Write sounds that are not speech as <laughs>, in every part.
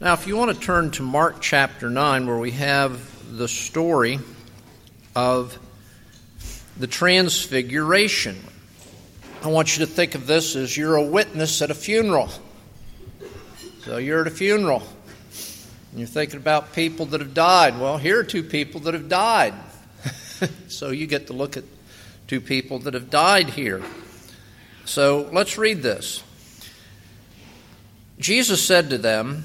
Now, if you want to turn to Mark chapter 9, where we have the story of the Transfiguration, I want you to think of this as you're a witness at a funeral. So you're at a funeral, and you're thinking about people that have died. Well, here are two people that have died. <laughs> so you get to look at two people that have died here. So let's read this. Jesus said to them,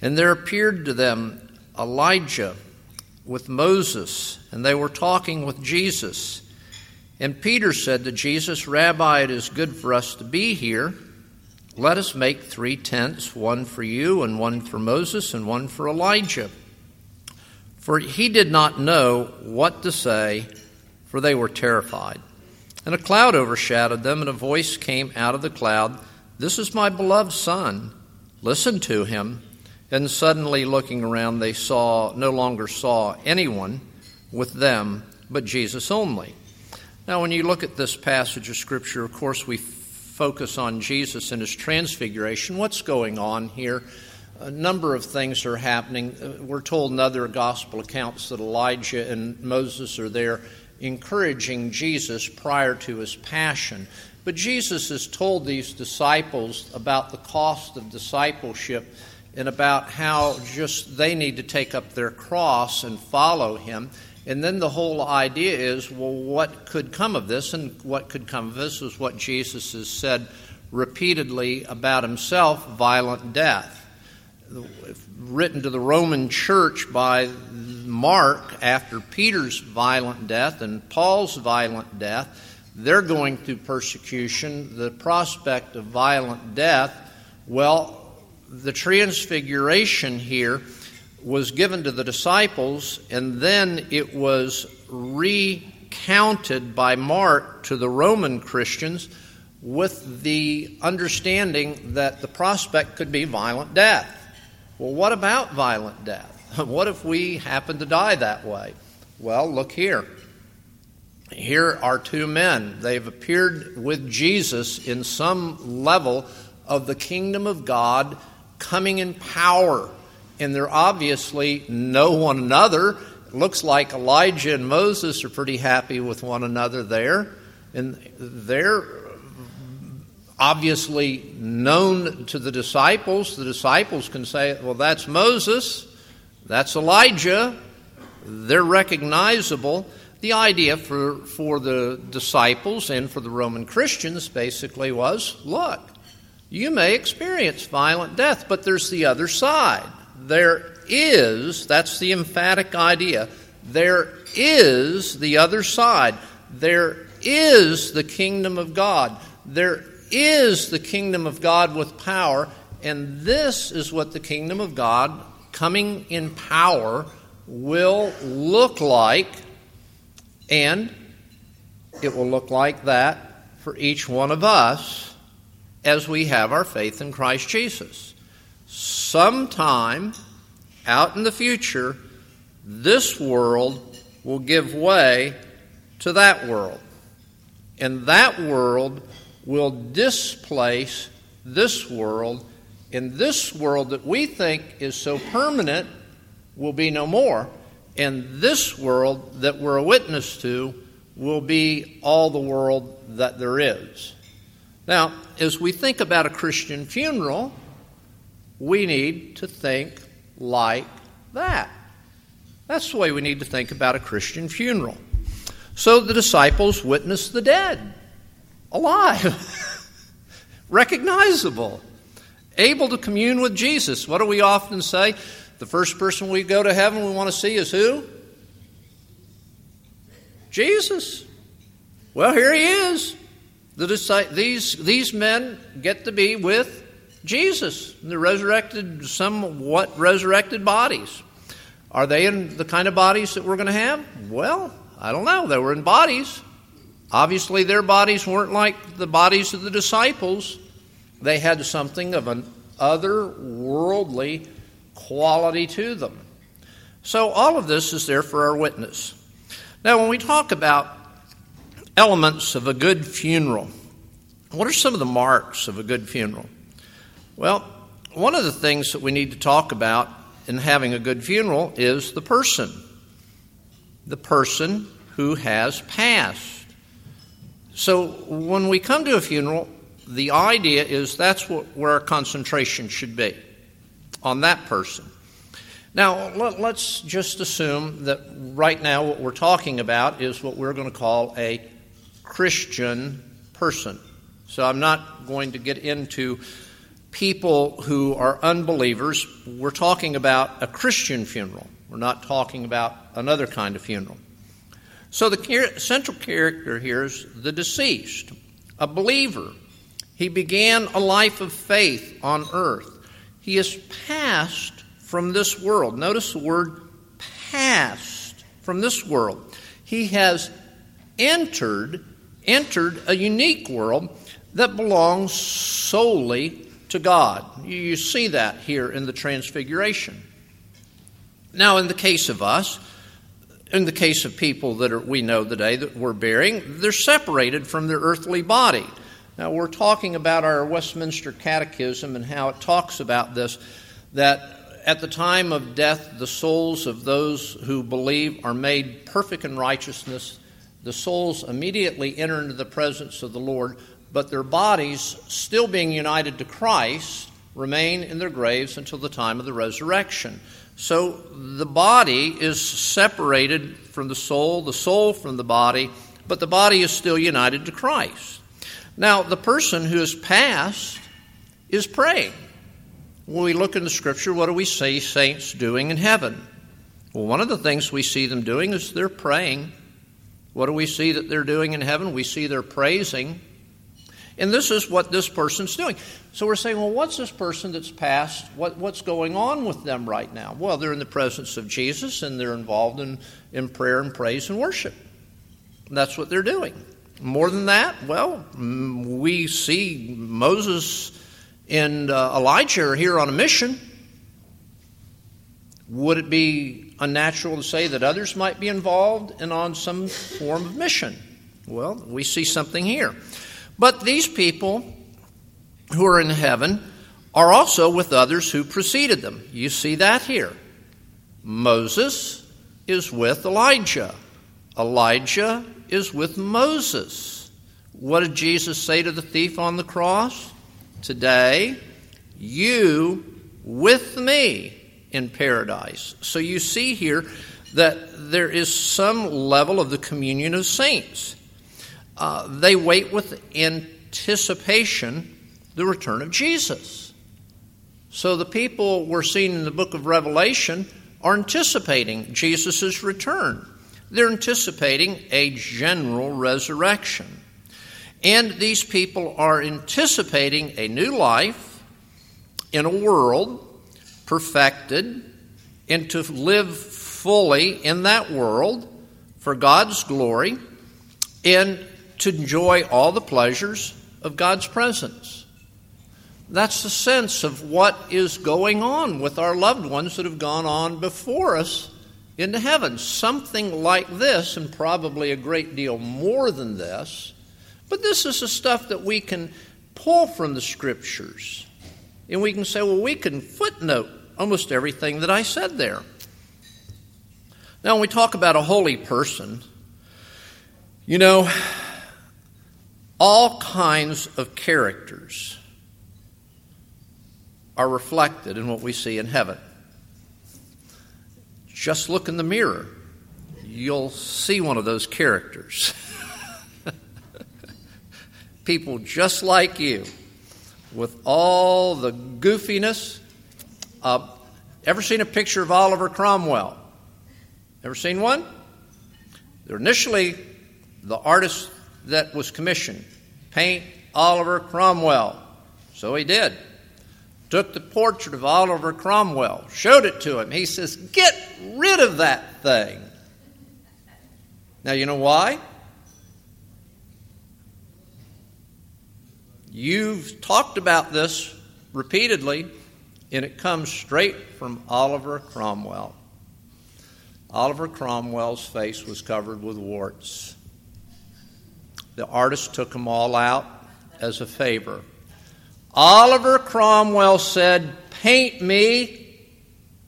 And there appeared to them Elijah with Moses, and they were talking with Jesus. And Peter said to Jesus, Rabbi, it is good for us to be here. Let us make three tents one for you, and one for Moses, and one for Elijah. For he did not know what to say, for they were terrified. And a cloud overshadowed them, and a voice came out of the cloud This is my beloved Son. Listen to him. And suddenly, looking around, they saw no longer saw anyone with them but Jesus only. Now, when you look at this passage of Scripture, of course, we focus on Jesus and his transfiguration. What's going on here? A number of things are happening. Uh, we're told in other gospel accounts that Elijah and Moses are there encouraging Jesus prior to his passion. But Jesus has told these disciples about the cost of discipleship and about how just they need to take up their cross and follow him. And then the whole idea is well, what could come of this? And what could come of this is what Jesus has said repeatedly about himself violent death. Written to the Roman church by Mark, after Peter's violent death and Paul's violent death, they're going through persecution. The prospect of violent death, well, the transfiguration here was given to the disciples, and then it was recounted by Mark to the Roman Christians with the understanding that the prospect could be violent death. Well, what about violent death? <laughs> What if we happen to die that way? Well, look here. Here are two men. They've appeared with Jesus in some level of the kingdom of God coming in power. And they're obviously know one another. It looks like Elijah and Moses are pretty happy with one another there. And they're obviously known to the disciples. The disciples can say, well, that's Moses. That's Elijah. They're recognizable. The idea for, for the disciples and for the Roman Christians basically was look, you may experience violent death, but there's the other side. There is, that's the emphatic idea, there is the other side. There is the kingdom of God. There is the kingdom of God with power, and this is what the kingdom of God coming in power will look like, and it will look like that for each one of us as we have our faith in Christ Jesus. Sometime out in the future, this world will give way to that world. And that world will displace this world in this world that we think is so permanent will be no more. And this world that we're a witness to will be all the world that there is. Now, as we think about a Christian funeral, we need to think like that. That's the way we need to think about a Christian funeral. So the disciples witnessed the dead, alive, <laughs> recognizable able to commune with Jesus. What do we often say? The first person we go to heaven we want to see is who? Jesus. Well, here he is. The, these, these men get to be with Jesus, in the resurrected, somewhat resurrected bodies. Are they in the kind of bodies that we're going to have? Well, I don't know. They were in bodies. Obviously, their bodies weren't like the bodies of the disciples. They had something of an otherworldly quality to them. So, all of this is there for our witness. Now, when we talk about elements of a good funeral, what are some of the marks of a good funeral? Well, one of the things that we need to talk about in having a good funeral is the person. The person who has passed. So when we come to a funeral, the idea is that's what, where our concentration should be on that person. Now, let, us just assume that right now what we're talking about is what we're going to call a Christian person. So I'm not going to get into people who are unbelievers. We're talking about a Christian funeral. We're not talking about another kind of funeral. So the central character here is the deceased, a believer. He began a life of faith on earth. He has passed from this world. Notice the word passed from this world. He has entered entered a unique world that belongs solely to God. You see that here in the Transfiguration. Now, in the case of us, in the case of people that are, we know today that we're burying, they're separated from their earthly body. Now, we're talking about our Westminster Catechism and how it talks about this that at the time of death, the souls of those who believe are made perfect in righteousness. The souls immediately enter into the presence of the Lord, but their bodies, still being united to Christ, remain in their graves until the time of the resurrection. So the body is separated from the soul, the soul from the body, but the body is still united to Christ. Now, the person who has passed is praying. When we look in the scripture, what do we see saints doing in heaven? Well, one of the things we see them doing is they're praying. What do we see that they're doing in heaven? We see they're praising. And this is what this person's doing. So we're saying, well, what's this person that's passed? What, what's going on with them right now? Well, they're in the presence of Jesus and they're involved in, in prayer and praise and worship. And that's what they're doing. More than that, well, we see Moses and uh, Elijah are here on a mission. Would it be unnatural to say that others might be involved and on some form of mission? Well, we see something here. But these people who are in heaven are also with others who preceded them. You see that here. Moses is with Elijah, Elijah is with Moses. What did Jesus say to the thief on the cross? Today, you with me in paradise. So you see here that there is some level of the communion of saints. Uh, they wait with anticipation the return of Jesus. So the people we're seeing in the book of Revelation are anticipating Jesus' return. They're anticipating a general resurrection. And these people are anticipating a new life in a world perfected and to live fully in that world for God's glory and to enjoy all the pleasures of God's presence. That's the sense of what is going on with our loved ones that have gone on before us into heaven. Something like this, and probably a great deal more than this. But this is the stuff that we can pull from the scriptures. And we can say, well, we can footnote almost everything that I said there. Now, when we talk about a holy person, you know, all kinds of characters are reflected in what we see in heaven. Just look in the mirror, you'll see one of those characters. <laughs> People just like you, with all the goofiness. Uh, ever seen a picture of Oliver Cromwell? Ever seen one? They're initially the artist that was commissioned paint Oliver Cromwell. So he did. took the portrait of Oliver Cromwell, showed it to him. He says, Get rid of that thing. Now, you know why? You've talked about this repeatedly, and it comes straight from Oliver Cromwell. Oliver Cromwell's face was covered with warts. The artist took them all out as a favor. Oliver Cromwell said, Paint me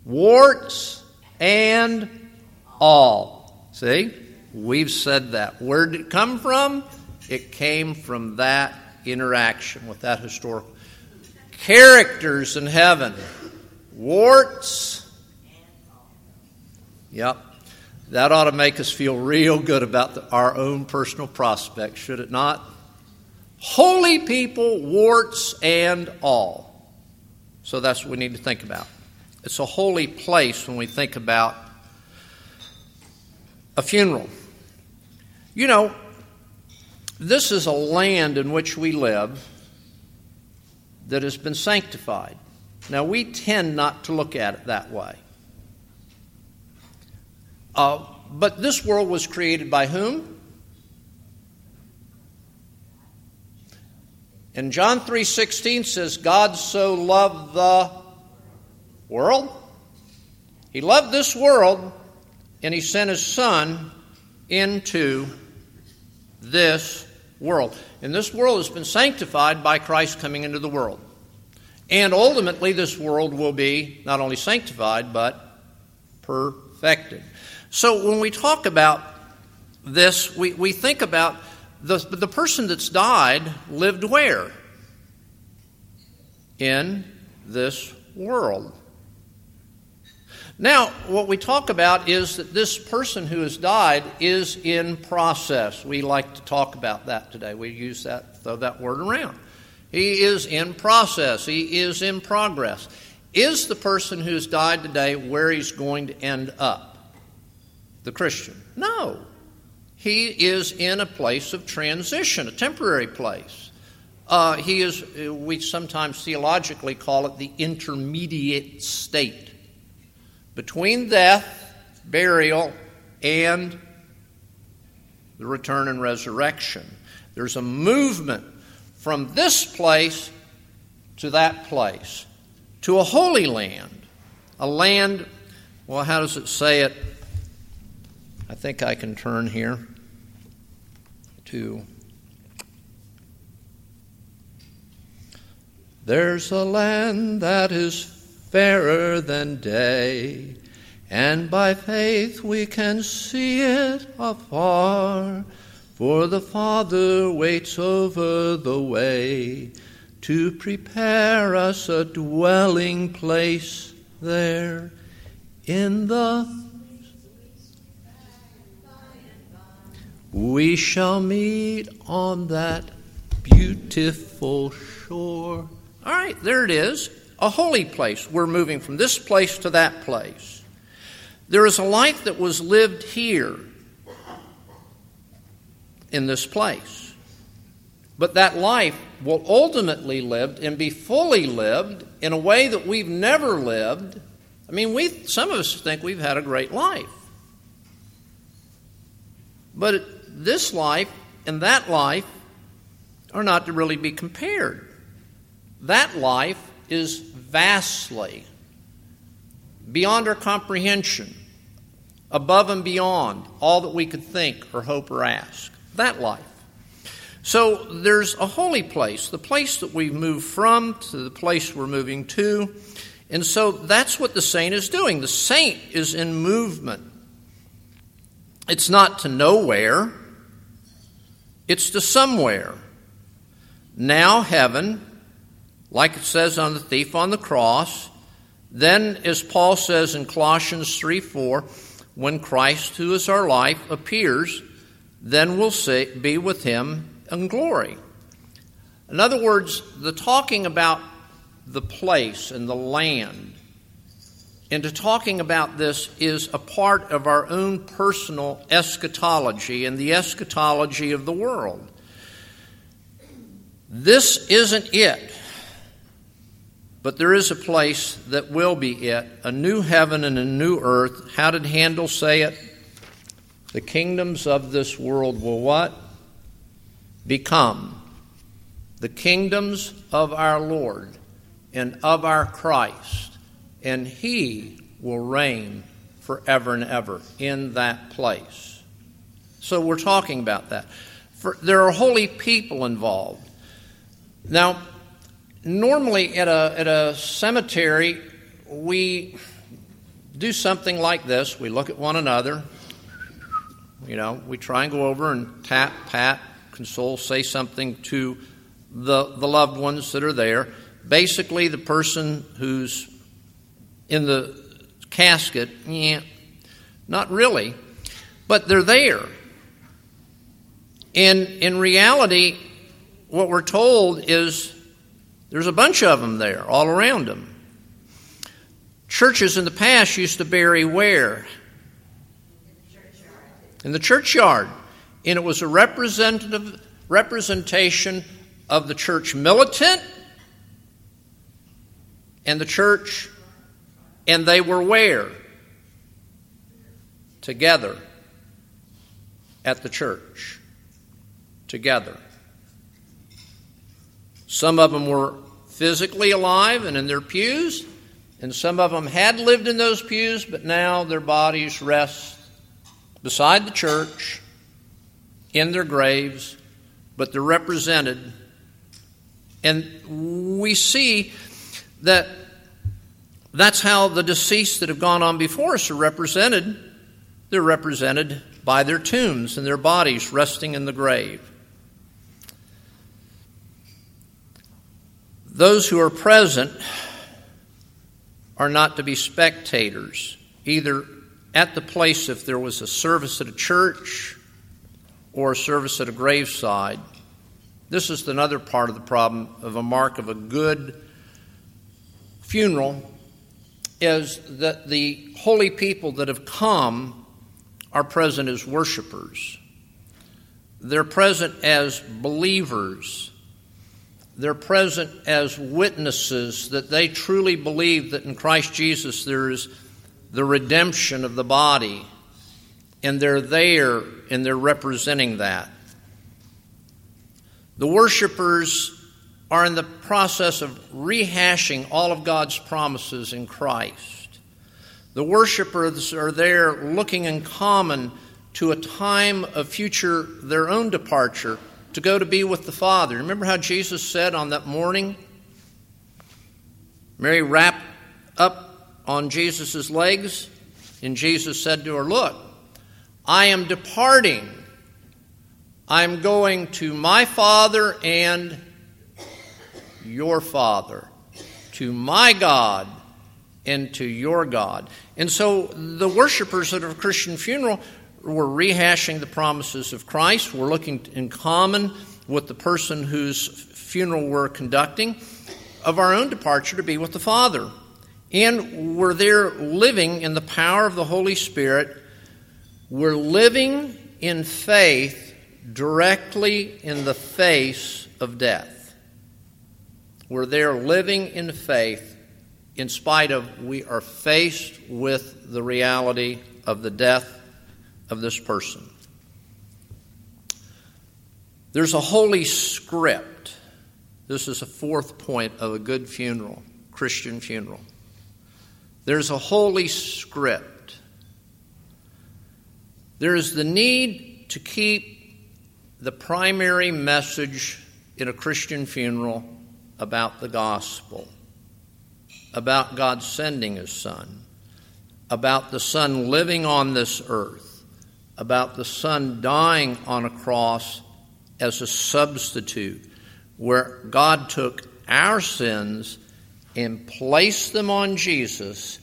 warts and all. See? We've said that. Where did it come from? It came from that interaction with that historical. Characters in heaven. Warts. Yep. That ought to make us feel real good about the, our own personal prospects, should it not? Holy people, warts and all. So that's what we need to think about. It's a holy place when we think about a funeral. You know, this is a land in which we live that has been sanctified. Now, we tend not to look at it that way. Uh, but this world was created by whom? And John 3:16 says God so loved the world. He loved this world and he sent his son into this world. And this world has been sanctified by Christ coming into the world. And ultimately, this world will be not only sanctified, but perfected. So when we talk about this, we, we think about the, the person that's died lived where? In this world. Now, what we talk about is that this person who has died is in process. We like to talk about that today. We use that, throw that word around. He is in process, he is in progress. Is the person who's died today where he's going to end up? The Christian? No. He is in a place of transition, a temporary place. Uh, he is, we sometimes theologically call it the intermediate state between death, burial, and the return and resurrection. There's a movement from this place to that place, to a holy land, a land, well, how does it say it? I think I can turn here to. There's a land that is fairer than day, and by faith we can see it afar. For the Father waits over the way to prepare us a dwelling place there in the we shall meet on that beautiful shore. All right, there it is a holy place. We're moving from this place to that place. There is a life that was lived here in this place. But that life will ultimately live and be fully lived in a way that we've never lived. I mean, we some of us think we've had a great life. But this life and that life are not to really be compared. That life is vastly beyond our comprehension, above and beyond all that we could think or hope or ask. That life. So there's a holy place, the place that we move from to the place we're moving to. And so that's what the saint is doing. The saint is in movement. It's not to nowhere, it's to somewhere. Now, heaven, like it says on the thief on the cross. Then, as Paul says in Colossians 3 4, when Christ, who is our life, appears, then we'll be with him in glory. In other words, the talking about the place and the land into talking about this is a part of our own personal eschatology and the eschatology of the world. This isn't it. But there is a place that will be it a new heaven and a new earth. How did Handel say it? The kingdoms of this world will what? Become the kingdoms of our Lord and of our Christ, and He will reign forever and ever in that place. So we're talking about that. For, there are holy people involved. Now, normally at a, at a cemetery, we do something like this. We look at one another. You know, we try and go over and tap, pat, console, say something to the, the loved ones that are there. Basically, the person who's in the casket, yeah, not really, but they're there. And in reality, what we're told is there's a bunch of them there, all around them. Churches in the past used to bury where? In the churchyard. And it was a representative representation of the church militant and the church, and they were where? Together at the church. Together. Some of them were physically alive and in their pews, and some of them had lived in those pews, but now their bodies rest beside the church in their graves, but they're represented and we see that that's how the deceased that have gone on before us are represented. They're represented by their tombs and their bodies resting in the grave. Those who are present are not to be spectators, either at the place if there was a service at a church or a service at a graveside. This is another part of the problem of a mark of a good funeral is that the holy people that have come are present as worshipers. They're present as believers. They're present as witnesses that they truly believe that in Christ Jesus there is the redemption of the body. And they're there and they're representing that. The worshipers are in the process of rehashing all of God's promises in Christ. The worshipers are there looking in common to a time of future, their own departure, to go to be with the Father. Remember how Jesus said on that morning? Mary wrapped up on Jesus' legs, and Jesus said to her, Look, I am departing I'm going to my Father and your Father, to my God and to your God. And so the worshipers at a Christian funeral were rehashing the promises of Christ. We're looking in common with the person whose funeral we're conducting of our own departure to be with the Father. And we're there living in the power of the Holy Spirit. We're living in faith directly in the face of death. We're there living in faith in spite of we are faced with the reality of the death of this person. There's a holy script. This is a fourth point of a good funeral, Christian funeral. There's a holy script. There is the need to keep the primary message in a Christian funeral about the gospel, about God sending His Son, about the Son living on this earth, about the Son dying on a cross as a substitute, where God took our sins and placed them on Jesus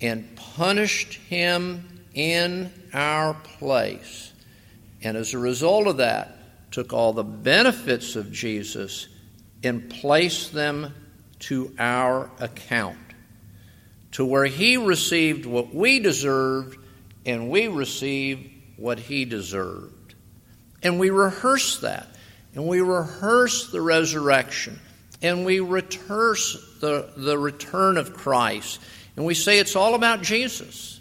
and punished Him in our place. And as a result of that, took all the benefits of Jesus and placed them to our account, to where He received what we deserved and we received what He deserved. And we rehearse that, and we rehearse the resurrection, and we rehearse the, the return of Christ, and we say it's all about Jesus.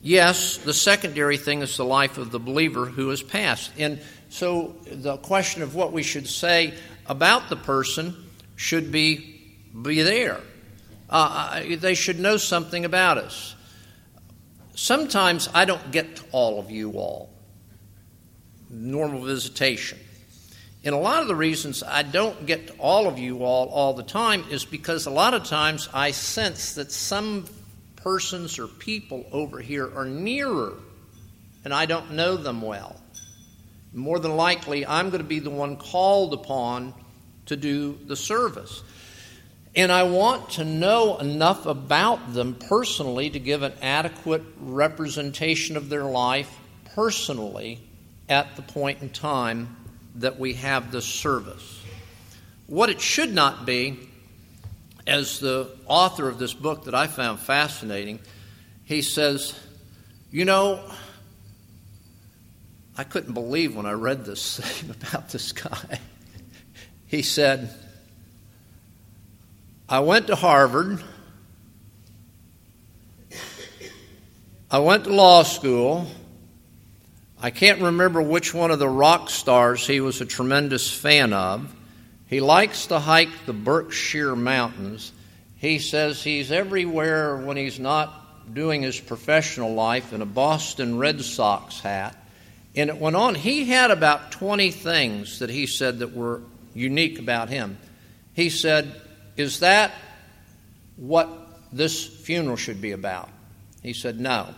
Yes, the secondary thing is the life of the believer who has passed. And so the question of what we should say about the person should be, be there. Uh, they should know something about us. Sometimes I don't get to all of you all. Normal visitation. And a lot of the reasons I don't get to all of you all all the time is because a lot of times I sense that some persons or people over here are nearer and I don't know them well. More than likely, I'm going to be the one called upon to do the service. And I want to know enough about them personally to give an adequate representation of their life personally at the point in time that we have this service. What it should not be, as the author of this book that I found fascinating, he says, You know, I couldn't believe when I read this <laughs> thing about this guy. He said, I went to Harvard. I went to law school. I can't remember which one of the rock stars he was a tremendous fan of. He likes to hike the Berkshire Mountains. He says he's everywhere when he's not doing his professional life in a Boston Red Sox hat. And it went on. He had about 20 things that he said that were unique about him. He said, Is that what this funeral should be about? He said, No.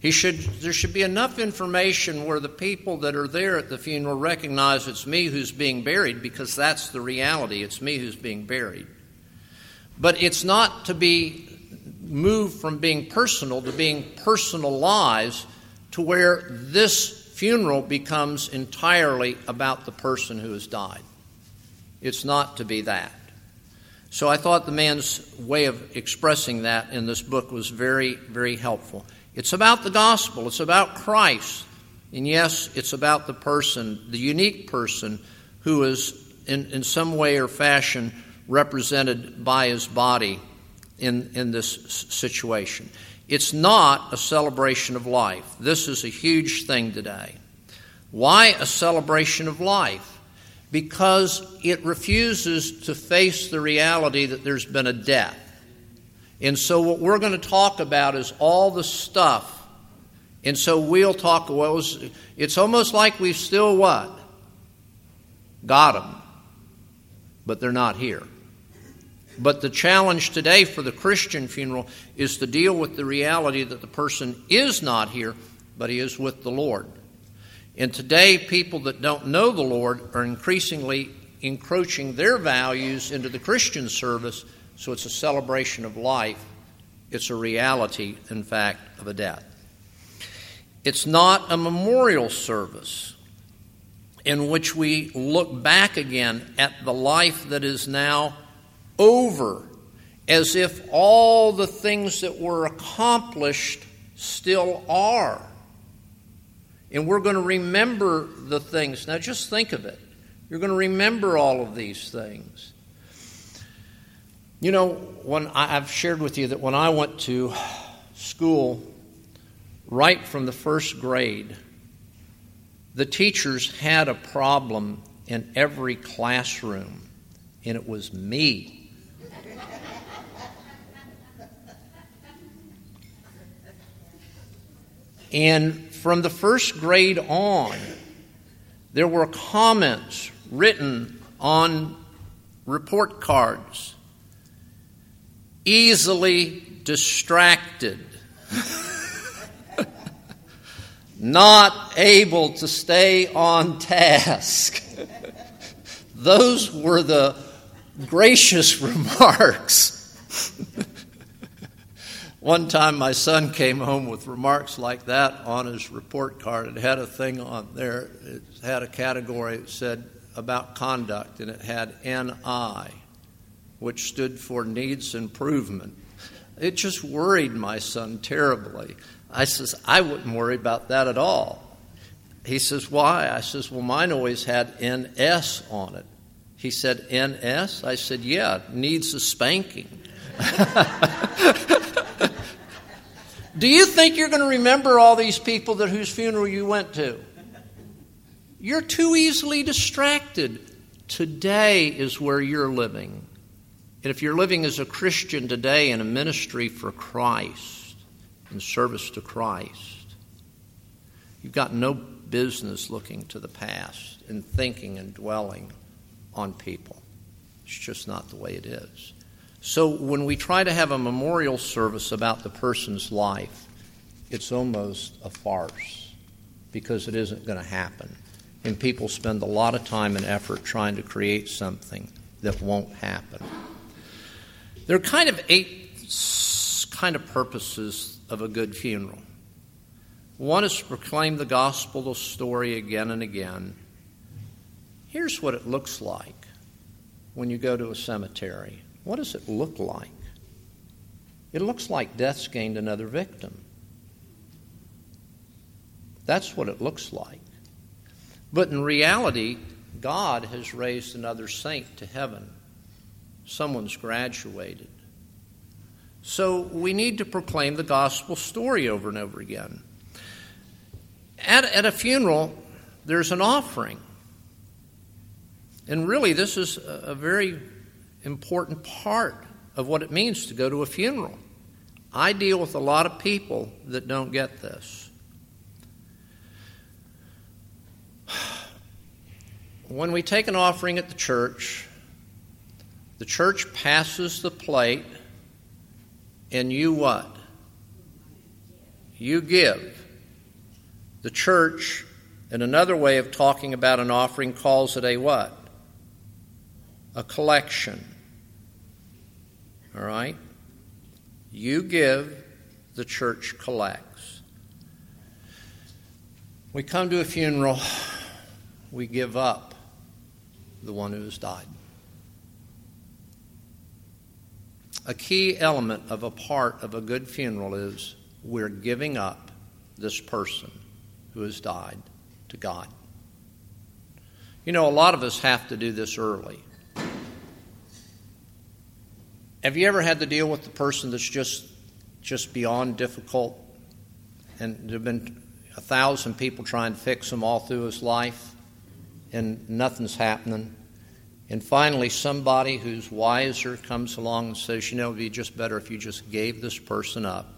He should, there should be enough information where the people that are there at the funeral recognize it's me who's being buried because that's the reality. It's me who's being buried. But it's not to be moved from being personal to being personalized to where this funeral becomes entirely about the person who has died. It's not to be that. So I thought the man's way of expressing that in this book was very, very helpful. It's about the gospel, it's about Christ. And yes, it's about the person, the unique person who is in, in some way or fashion represented by his body in, in this situation. It's not a celebration of life. This is a huge thing today. Why a celebration of life? Because it refuses to face the reality that there's been a death. And so, what we're going to talk about is all the stuff. And so, we'll talk, well, it's almost like we've still what? Got them. But they're not here. But the challenge today for the Christian funeral is to deal with the reality that the person is not here, but he is with the Lord. And today, people that don't know the Lord are increasingly encroaching their values into the Christian service so it's a celebration of life. It's a reality, in fact, of a death. It's not a memorial service in which we look back again at the life that is now over, as if all the things that were accomplished still are. And we're going to remember the things. Now, just think of it. You're going to remember all of these things. You know, when I've shared with you that when I went to school, right from the first grade, the teachers had a problem in every classroom, and it was me. and from the first grade on, there were comments written on report cards easily distracted, <laughs> not able to stay on task. <laughs> Those were the gracious <laughs> remarks. One time, my son came home with remarks like that on his report card. It had a thing on there, it had a category that said about conduct, and it had NI which stood for needs improvement. It just worried my son terribly. I says, I wouldn't worry about that at all. He says, Why? I says, Well, mine always had NS on it. He said, NS? I said, Yeah, needs a spanking. <laughs> Do you think you're going to remember all these people that whose funeral you went to? You're too easily distracted. Today is where you're living. And if you're living as a Christian today in a ministry for Christ, in service to Christ, you've got no business looking to the past and thinking and dwelling on people. It's just not the way it is. So when we try to have a memorial service about the person's life, it's almost a farce because it isn't going to happen. And people spend a lot of time and effort trying to create something that won't happen. There are kind of eight kind of purposes of a good funeral. One is to proclaim the gospel story again and again. Here's what it looks like when you go to a cemetery. What does it look like? It looks like death's gained another victim. That's what it looks like. But in reality, God has raised another saint to heaven. Someone's graduated. So we need to proclaim the gospel story over and over again. At, at a funeral, there's an offering. And really, this is a, a very important part of what it means to go to a funeral. I deal with a lot of people that don't get this. When we take an offering at the church, the church passes the plate, and you what? You give. The church, in another way of talking about an offering, calls it a what? A collection. All right? You give, the church collects. We come to a funeral, we give up the one who has died. A key element of a part of a good funeral is we're giving up this person who has died to God. You know, a lot of us have to do this early. Have you ever had to deal with the person that's just just beyond difficult, and there have been a thousand people trying to fix him all through his life, and nothing's happening? And finally, somebody who's wiser comes along and says, "You know, it'd be just better if you just gave this person up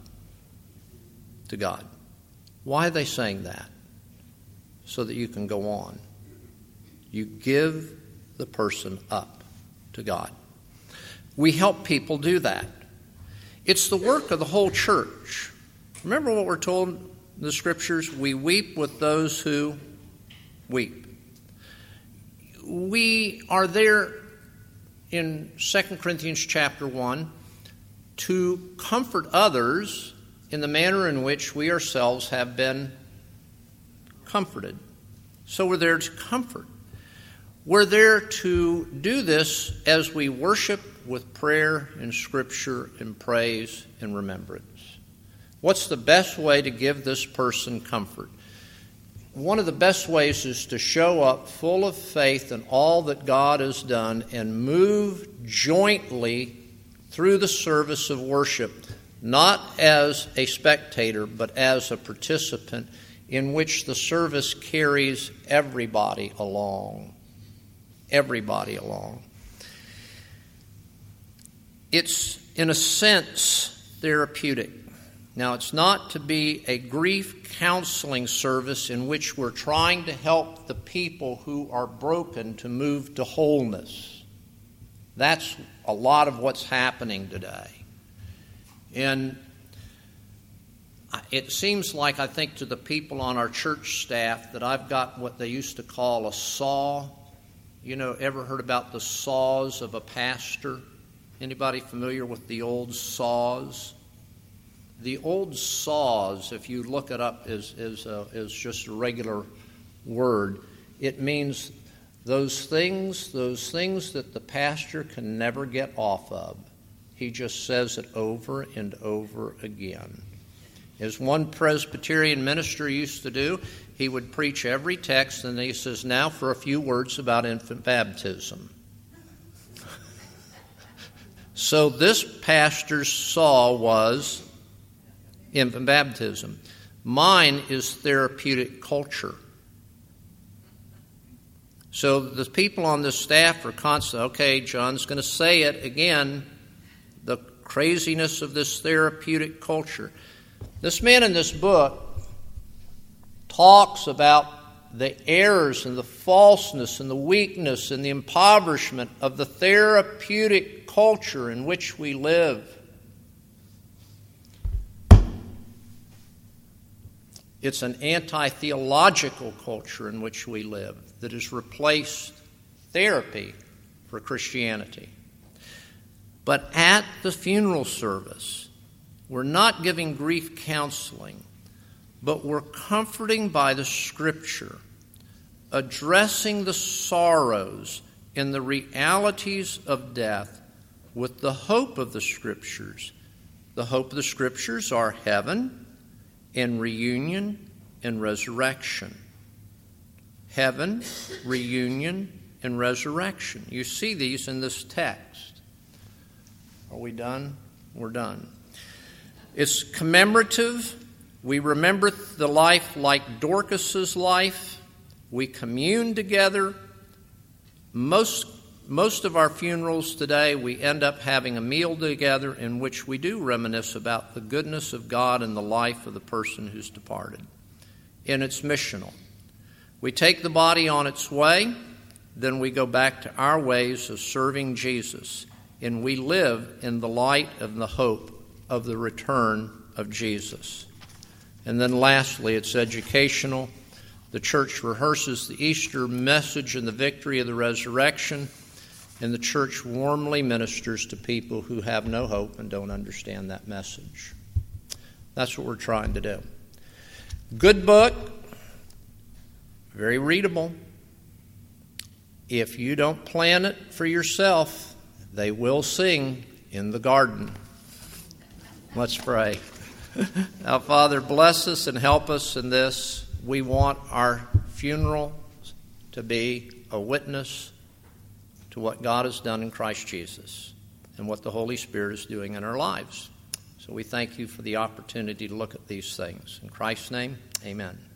to God." Why are they saying that? So that you can go on. You give the person up to God. We help people do that. It's the work of the whole church. Remember what we're told in the scriptures? We weep with those who weep. We are there in 2 Corinthians chapter 1 to comfort others in the manner in which we ourselves have been comforted. So we're there to comfort. We're there to do this as we worship with prayer and scripture and praise and remembrance. What's the best way to give this person comfort? One of the best ways is to show up full of faith in all that God has done and move jointly through the service of worship, not as a spectator, but as a participant in which the service carries everybody along. Everybody along. It's, in a sense, therapeutic. Now, it's not to be a grief counseling service in which we're trying to help the people who are broken to move to wholeness. That's a lot of what's happening today. And it seems like, I think, to the people on our church staff that I've got what they used to call a saw. You know, ever heard about the saws of a pastor? Anybody familiar with the old saws? The old saws, if you look it up, is, is, a, is just a regular word. It means those things, those things that the pastor can never get off of. He just says it over and over again. As one Presbyterian minister used to do, he would preach every text and he says, Now for a few words about infant baptism. So this pastor's saw was infant baptism. Mine is therapeutic culture. So the people on the staff are constantly, okay, John's going to say it again the craziness of this therapeutic culture. This man in this book talks about the errors and the falseness and the weakness and the impoverishment of the therapeutic culture in which we live. It's an anti theological culture in which we live that has replaced therapy for Christianity. But at the funeral service, we're not giving grief counseling, but we're comforting by the Scripture, addressing the sorrows and the realities of death with the hope of the Scriptures. The hope of the Scriptures are heaven and reunion and resurrection heaven, reunion, and resurrection. You see these in this text. Are we done? We're done. It's commemorative. We remember the life like Dorcas's life. We commune together. Most, most of our funerals today, we end up having a meal together in which we do reminisce about the goodness of God and the life of the person who's departed. And it's missional. We take the body on its way, then we go back to our ways of serving Jesus, and we live in the light of the hope of the return of Jesus. And then lastly, it's educational. The church rehearses the Easter message and the victory of the resurrection, and the church warmly ministers to people who have no hope and don't understand that message. That's what we're trying to do. Good book, very readable. If you don't plan it for yourself, they will sing in the garden. Let's pray. <laughs> now, Father, bless us and help us in this. We want our funeral to be a witness to what God has done in Christ Jesus and what the Holy Spirit is doing in our lives. So we thank you for the opportunity to look at these things. In Christ's name, amen.